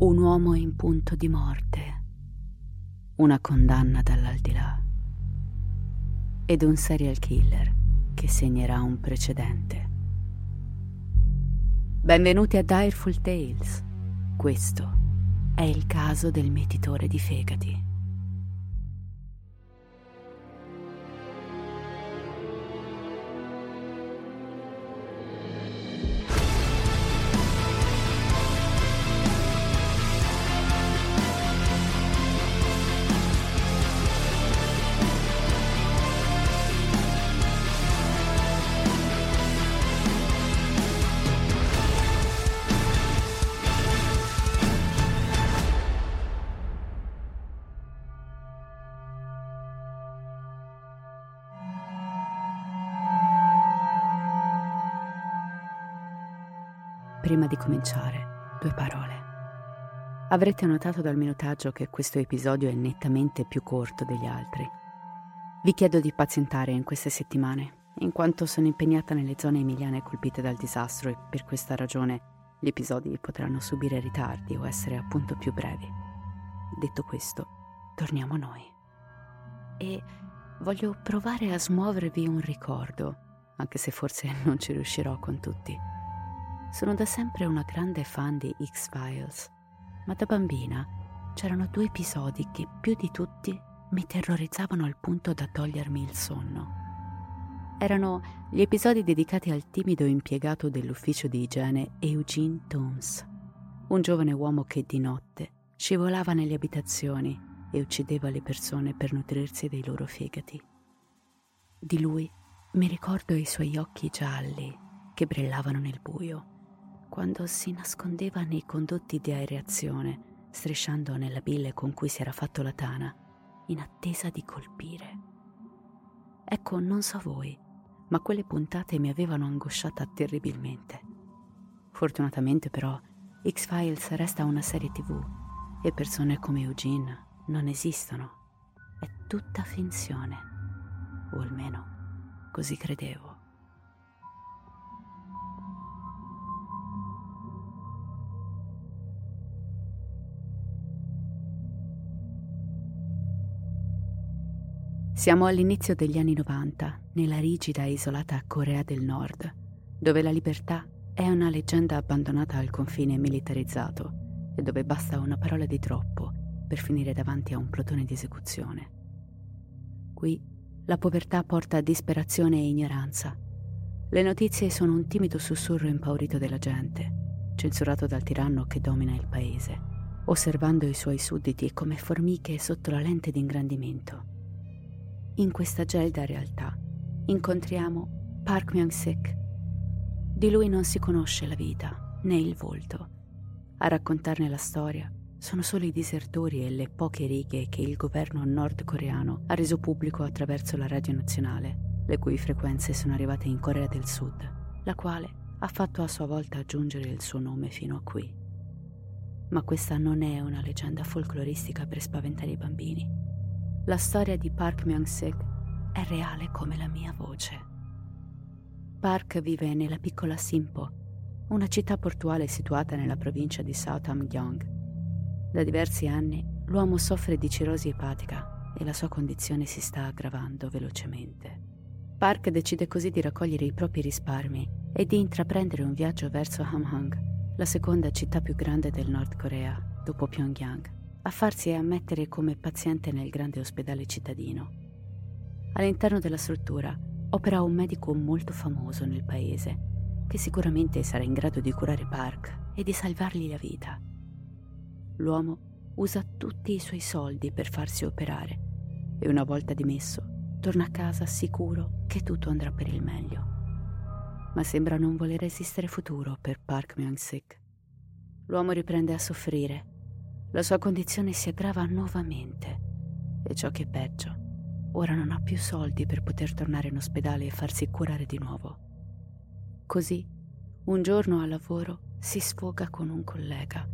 Un uomo in punto di morte una condanna dall'aldilà ed un serial killer che segnerà un precedente. Benvenuti a Direful Tales. Questo è il caso del metitore di fegati. Prima di cominciare, due parole. Avrete notato dal minutaggio che questo episodio è nettamente più corto degli altri. Vi chiedo di pazientare in queste settimane, in quanto sono impegnata nelle zone emiliane colpite dal disastro e per questa ragione gli episodi potranno subire ritardi o essere appunto più brevi. Detto questo, torniamo a noi. E voglio provare a smuovervi un ricordo, anche se forse non ci riuscirò con tutti. Sono da sempre una grande fan di X-Files, ma da bambina c'erano due episodi che più di tutti mi terrorizzavano al punto da togliermi il sonno. Erano gli episodi dedicati al timido impiegato dell'ufficio di igiene Eugene Toombs, un giovane uomo che di notte scivolava nelle abitazioni e uccideva le persone per nutrirsi dei loro fegati. Di lui mi ricordo i suoi occhi gialli che brillavano nel buio quando si nascondeva nei condotti di aereazione, strisciando nella bile con cui si era fatto la tana, in attesa di colpire. Ecco, non so voi, ma quelle puntate mi avevano angosciata terribilmente. Fortunatamente però, X-Files resta una serie tv e persone come Eugene non esistono. È tutta finzione, o almeno così credevo. Siamo all'inizio degli anni 90, nella rigida e isolata Corea del Nord, dove la libertà è una leggenda abbandonata al confine militarizzato e dove basta una parola di troppo per finire davanti a un plotone di esecuzione. Qui la povertà porta a disperazione e ignoranza. Le notizie sono un timido sussurro impaurito della gente, censurato dal tiranno che domina il paese, osservando i suoi sudditi come formiche sotto la lente di ingrandimento in questa gelida realtà incontriamo Park Myung-sik. Di lui non si conosce la vita né il volto. A raccontarne la storia sono solo i disertori e le poche righe che il governo nordcoreano ha reso pubblico attraverso la radio nazionale, le cui frequenze sono arrivate in Corea del Sud, la quale ha fatto a sua volta giungere il suo nome fino a qui. Ma questa non è una leggenda folcloristica per spaventare i bambini. La storia di Park Myung-sik è reale come la mia voce. Park vive nella piccola Simpo, una città portuale situata nella provincia di South Hamgyong. Da diversi anni l'uomo soffre di cirrosi epatica e la sua condizione si sta aggravando velocemente. Park decide così di raccogliere i propri risparmi e di intraprendere un viaggio verso Hamhung, la seconda città più grande del Nord Corea, dopo Pyongyang a farsi ammettere come paziente nel grande ospedale cittadino. All'interno della struttura opera un medico molto famoso nel paese, che sicuramente sarà in grado di curare Park e di salvargli la vita. L'uomo usa tutti i suoi soldi per farsi operare e una volta dimesso torna a casa sicuro che tutto andrà per il meglio. Ma sembra non voler esistere futuro per Park Myung-sik. L'uomo riprende a soffrire La sua condizione si aggrava nuovamente e ciò che è peggio, ora non ha più soldi per poter tornare in ospedale e farsi curare di nuovo. Così, un giorno al lavoro si sfoga con un collega,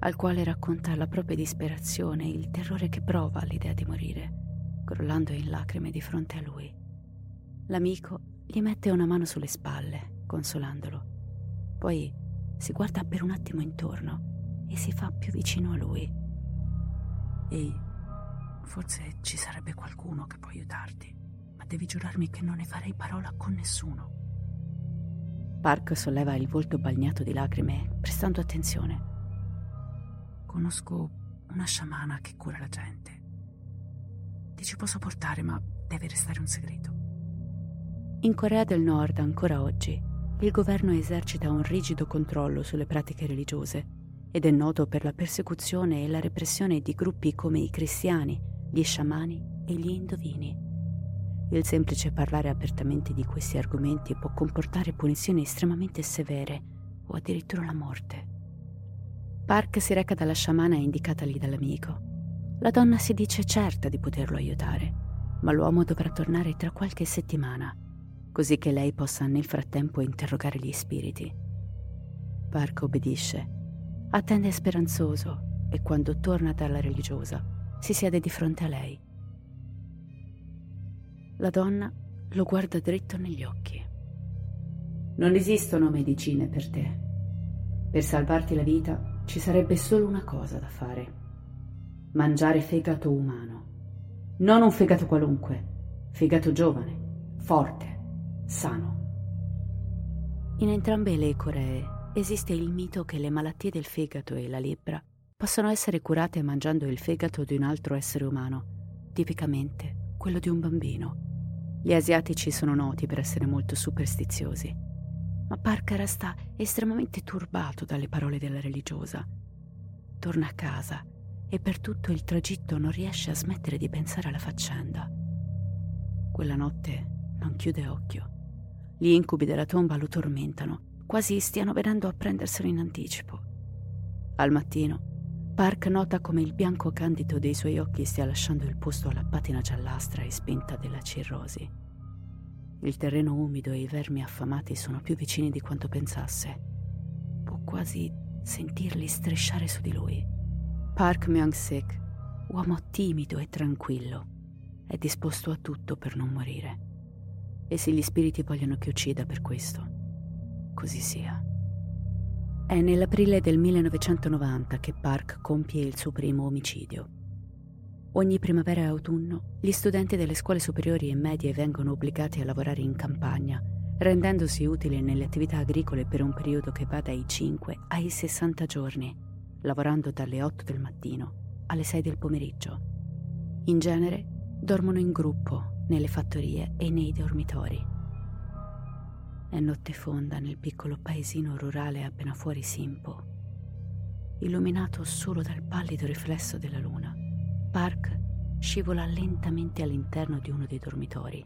al quale racconta la propria disperazione e il terrore che prova all'idea di morire, crollando in lacrime di fronte a lui. L'amico gli mette una mano sulle spalle, consolandolo. Poi si guarda per un attimo intorno e si fa più vicino a lui. Ehi, Forse ci sarebbe qualcuno che può aiutarti, ma devi giurarmi che non ne farei parola con nessuno. Park solleva il volto bagnato di lacrime, prestando attenzione. Conosco una sciamana che cura la gente. Ti ci posso portare, ma deve restare un segreto. In Corea del Nord, ancora oggi, il governo esercita un rigido controllo sulle pratiche religiose ed è noto per la persecuzione e la repressione di gruppi come i cristiani, gli sciamani e gli indovini. Il semplice parlare apertamente di questi argomenti può comportare punizioni estremamente severe o addirittura la morte. Park si reca dalla sciamana indicatagli dall'amico. La donna si dice certa di poterlo aiutare, ma l'uomo dovrà tornare tra qualche settimana, così che lei possa nel frattempo interrogare gli spiriti. Park obbedisce, attende speranzoso e quando torna dalla religiosa si siede di fronte a lei. La donna lo guarda dritto negli occhi. Non esistono medicine per te. Per salvarti la vita ci sarebbe solo una cosa da fare. Mangiare fegato umano. Non un fegato qualunque, fegato giovane, forte, sano. In entrambe le Coree esiste il mito che le malattie del fegato e la lebbra possono essere curate mangiando il fegato di un altro essere umano, tipicamente quello di un bambino. Gli asiatici sono noti per essere molto superstiziosi, ma Parker resta estremamente turbato dalle parole della religiosa. Torna a casa e per tutto il tragitto non riesce a smettere di pensare alla faccenda. Quella notte non chiude occhio. Gli incubi della tomba lo tormentano, quasi stiano venendo a prenderselo in anticipo. Al mattino Park nota come il bianco candido dei suoi occhi stia lasciando il posto alla patina giallastra e spenta della cirrosi. Il terreno umido e i vermi affamati sono più vicini di quanto pensasse. Può quasi sentirli strisciare su di lui. Park Myung-sik, uomo timido e tranquillo, è disposto a tutto per non morire. E se gli spiriti vogliono che uccida per questo, così sia. È nell'aprile del 1990 che Park compie il suo primo omicidio. Ogni primavera e autunno gli studenti delle scuole superiori e medie vengono obbligati a lavorare in campagna, rendendosi utili nelle attività agricole per un periodo che va dai 5 ai 60 giorni, lavorando dalle 8 del mattino alle 6 del pomeriggio. In genere dormono in gruppo, nelle fattorie e nei dormitori. È notte fonda nel piccolo paesino rurale appena fuori Simpo. Illuminato solo dal pallido riflesso della luna, Park scivola lentamente all'interno di uno dei dormitori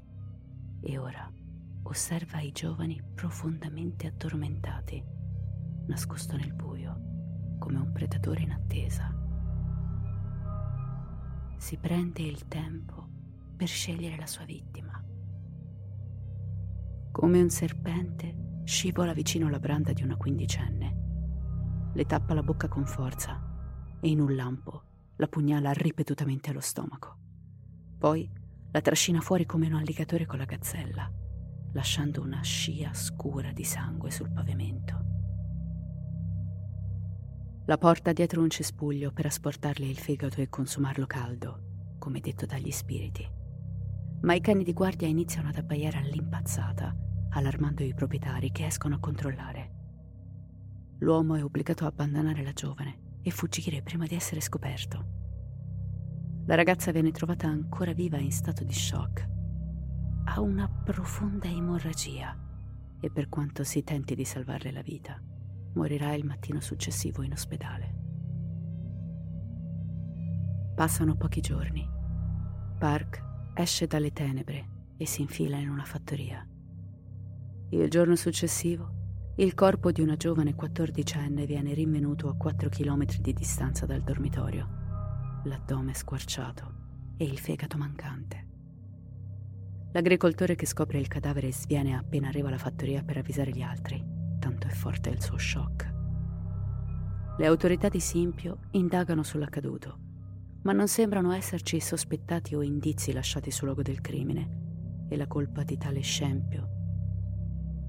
e ora osserva i giovani profondamente addormentati, nascosto nel buio, come un predatore in attesa. Si prende il tempo per scegliere la sua vittima come un serpente, scivola vicino alla branda di una quindicenne. Le tappa la bocca con forza e in un lampo la pugnala ripetutamente allo stomaco. Poi la trascina fuori come un alligatore con la gazzella, lasciando una scia scura di sangue sul pavimento. La porta dietro un cespuglio per asportarle il fegato e consumarlo caldo, come detto dagli spiriti. Ma i cani di guardia iniziano ad abbaiare all'impazzata allarmando i proprietari che escono a controllare. L'uomo è obbligato a abbandonare la giovane e fuggire prima di essere scoperto. La ragazza viene trovata ancora viva in stato di shock. Ha una profonda emorragia e per quanto si tenti di salvarle la vita, morirà il mattino successivo in ospedale. Passano pochi giorni. Park esce dalle tenebre e si infila in una fattoria. Il giorno successivo il corpo di una giovane quattordicenne viene rinvenuto a 4 km di distanza dal dormitorio, l'addome squarciato e il fegato mancante. L'agricoltore che scopre il cadavere sviene appena arriva alla fattoria per avvisare gli altri, tanto è forte il suo shock. Le autorità di Simpio indagano sull'accaduto, ma non sembrano esserci sospettati o indizi lasciati sul luogo del crimine e la colpa di tale scempio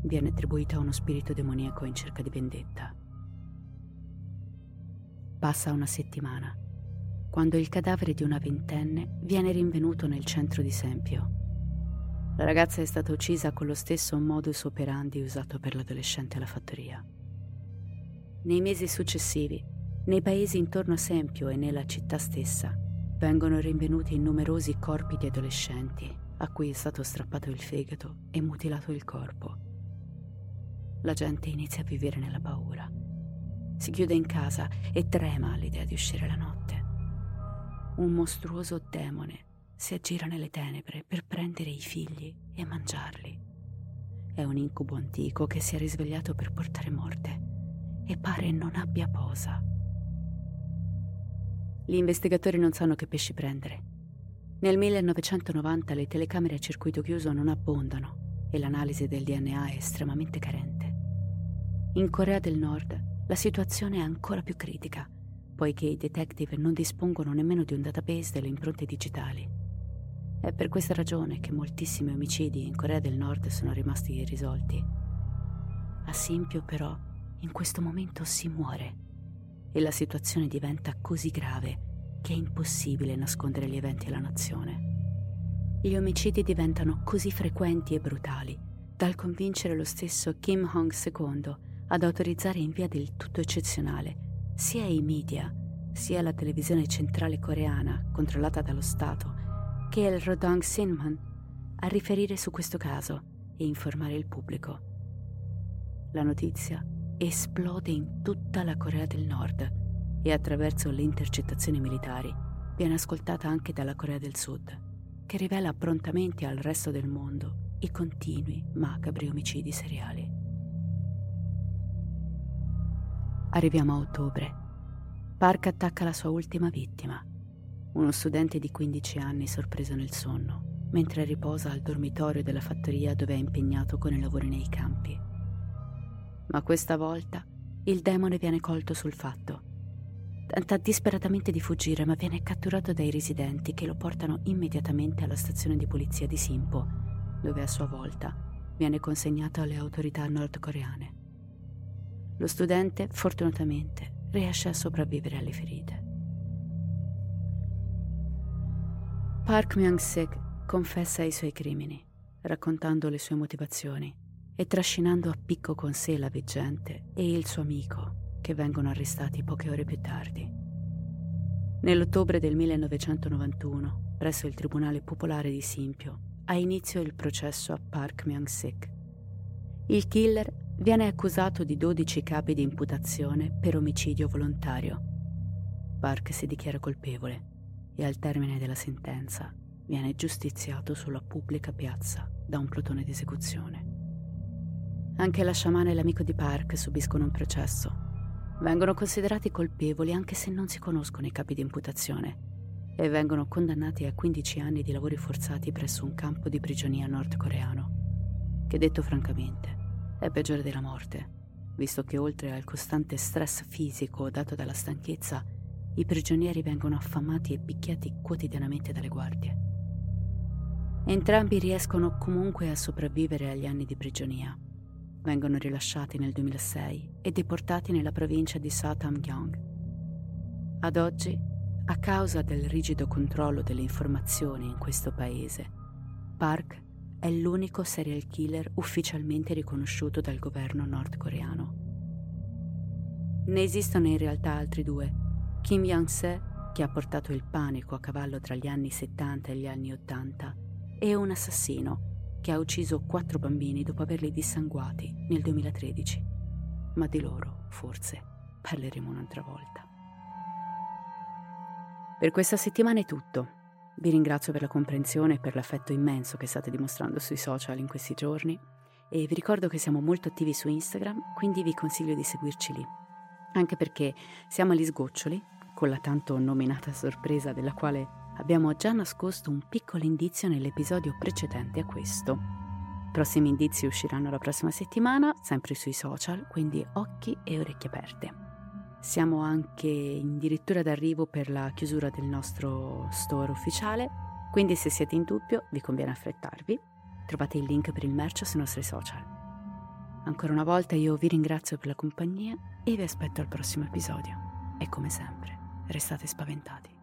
viene attribuita a uno spirito demoniaco in cerca di vendetta. Passa una settimana, quando il cadavere di una ventenne viene rinvenuto nel centro di Sempio. La ragazza è stata uccisa con lo stesso modus operandi usato per l'adolescente alla fattoria. Nei mesi successivi, nei paesi intorno a Sempio e nella città stessa, vengono rinvenuti numerosi corpi di adolescenti a cui è stato strappato il fegato e mutilato il corpo la gente inizia a vivere nella paura. Si chiude in casa e trema all'idea di uscire la notte. Un mostruoso demone si aggira nelle tenebre per prendere i figli e mangiarli. È un incubo antico che si è risvegliato per portare morte e pare non abbia posa. Gli investigatori non sanno che pesci prendere. Nel 1990 le telecamere a circuito chiuso non abbondano e l'analisi del DNA è estremamente carente. In Corea del Nord la situazione è ancora più critica, poiché i detective non dispongono nemmeno di un database delle impronte digitali. È per questa ragione che moltissimi omicidi in Corea del Nord sono rimasti irrisolti. A Simpio però in questo momento si muore e la situazione diventa così grave che è impossibile nascondere gli eventi alla nazione. Gli omicidi diventano così frequenti e brutali dal convincere lo stesso Kim Hong II ad autorizzare in via del tutto eccezionale sia i media, sia la televisione centrale coreana, controllata dallo Stato, che il Rodong Sinman a riferire su questo caso e informare il pubblico. La notizia esplode in tutta la Corea del Nord e attraverso le intercettazioni militari viene ascoltata anche dalla Corea del Sud, che rivela prontamente al resto del mondo i continui macabri omicidi seriali. Arriviamo a ottobre. Park attacca la sua ultima vittima, uno studente di 15 anni sorpreso nel sonno, mentre riposa al dormitorio della fattoria dove è impegnato con i lavori nei campi. Ma questa volta il demone viene colto sul fatto. Tenta disperatamente di fuggire, ma viene catturato dai residenti che lo portano immediatamente alla stazione di polizia di Simpo, dove a sua volta viene consegnato alle autorità nordcoreane. Lo studente, fortunatamente, riesce a sopravvivere alle ferite. Park Myung-sik confessa i suoi crimini, raccontando le sue motivazioni e trascinando a picco con sé la veggente e il suo amico, che vengono arrestati poche ore più tardi. Nell'ottobre del 1991, presso il Tribunale Popolare di Simpio, ha inizio il processo a Park Myung-sik. Il killer viene accusato di 12 capi di imputazione per omicidio volontario. Park si dichiara colpevole e al termine della sentenza viene giustiziato sulla pubblica piazza da un plotone di esecuzione. Anche la sciamana e l'amico di Park subiscono un processo. Vengono considerati colpevoli anche se non si conoscono i capi di imputazione e vengono condannati a 15 anni di lavori forzati presso un campo di prigionia nordcoreano, che detto francamente è peggiore della morte, visto che oltre al costante stress fisico dato dalla stanchezza, i prigionieri vengono affamati e picchiati quotidianamente dalle guardie. Entrambi riescono comunque a sopravvivere agli anni di prigionia. Vengono rilasciati nel 2006 e deportati nella provincia di Satam-gyeong. Ad oggi, a causa del rigido controllo delle informazioni in questo paese, Park è l'unico serial killer ufficialmente riconosciuto dal governo nordcoreano. Ne esistono in realtà altri due. Kim Young-se, che ha portato il panico a cavallo tra gli anni 70 e gli anni 80, e un assassino che ha ucciso quattro bambini dopo averli dissanguati nel 2013. Ma di loro, forse, parleremo un'altra volta. Per questa settimana è tutto. Vi ringrazio per la comprensione e per l'affetto immenso che state dimostrando sui social in questi giorni e vi ricordo che siamo molto attivi su Instagram, quindi vi consiglio di seguirci lì. Anche perché siamo agli sgoccioli, con la tanto nominata sorpresa della quale abbiamo già nascosto un piccolo indizio nell'episodio precedente a questo. Prossimi indizi usciranno la prossima settimana, sempre sui social, quindi occhi e orecchie aperte. Siamo anche addirittura d'arrivo per la chiusura del nostro store ufficiale, quindi se siete in dubbio vi conviene affrettarvi. Trovate il link per il merch sui nostri social. Ancora una volta io vi ringrazio per la compagnia e vi aspetto al prossimo episodio. E come sempre, restate spaventati.